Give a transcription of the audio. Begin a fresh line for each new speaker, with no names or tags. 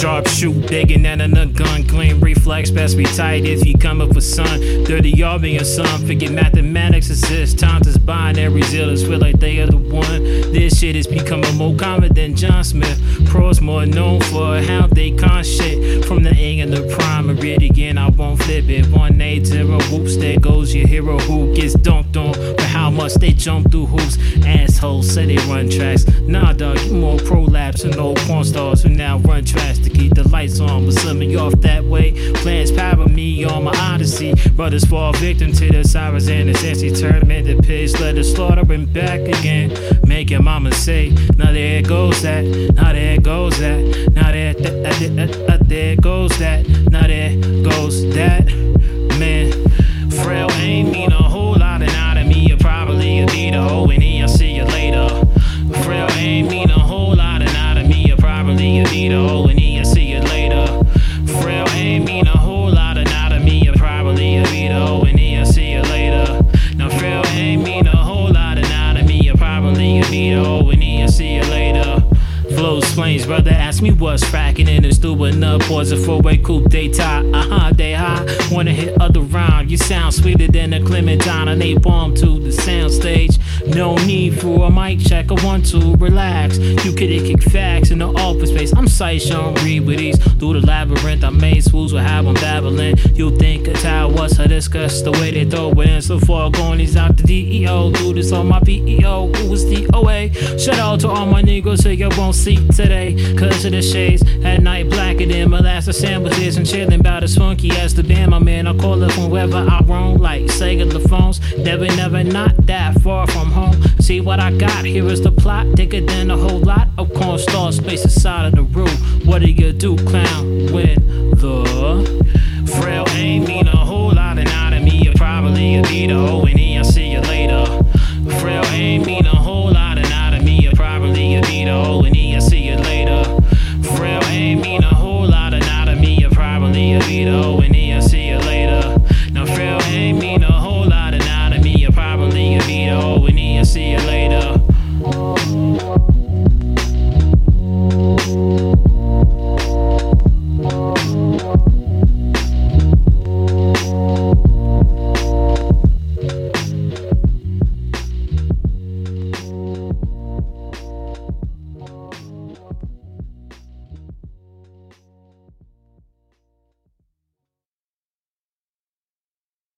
Bigger than a gun, clean reflex, best be tight if you come up with sun. 30 y'all being son, forget mathematics exists. Times is binary zealous, feel like they are the one. This shit is becoming more common than John Smith. Pros more known for how they con shit. From the ing and the prime, and read again, I won't flip it. 180, whoops, there goes your hero who gets dunked on for how much they jump through hoops. Assholes say they run tracks. Nah, dog, you more prolapse and old porn stars who now run tracks lights on. But you off that way. Plans power me on my odyssey. Brothers fall victim to the sirens and the sexy turn into pigs. Let the slaughter and back again. Make your mama say, now there goes that. Now there goes that. Now there, that, uh, that, that, uh, that, uh, there goes that. Now there goes that. Man, frail ain't mean a whole lot and out of me. You probably need a hoe and I'll see you later. Frail ain't mean a whole lot and out of me. You probably need a hoe brother. Ask me what's cracking in the stew, up was a four-way coupe they tie. Uh-huh, they high. Wanna hit other round. You sound sweeter than a Clementine. I they bomb to the sound stage. No need for a mic check. I want to relax. You could kick facts in the office space. I'm sight Sean Reed with these. Through the labyrinth, I made swools with how I'm babbling. You think a towel was a discuss the way they throw it in. So far going, he's out the DEO. Do this on my PEO. Who was the OA? Shout out to all my niggas so you won't see today. Cause of the shades at night, blacker than molasses sandwiches and chilling about as funky as the band. My I call her from wherever I roam, like cellular phones. Never, never not that far from home. See what I got, here is the plot, thicker than a whole lot of corn star space inside of the room. What do you do, clown, when the frail ain't mean a whole lot and out of me? You probably a need a O and E, I'll see you later. Frail ain't mean a whole lot and out of me, you probably a need a O and E.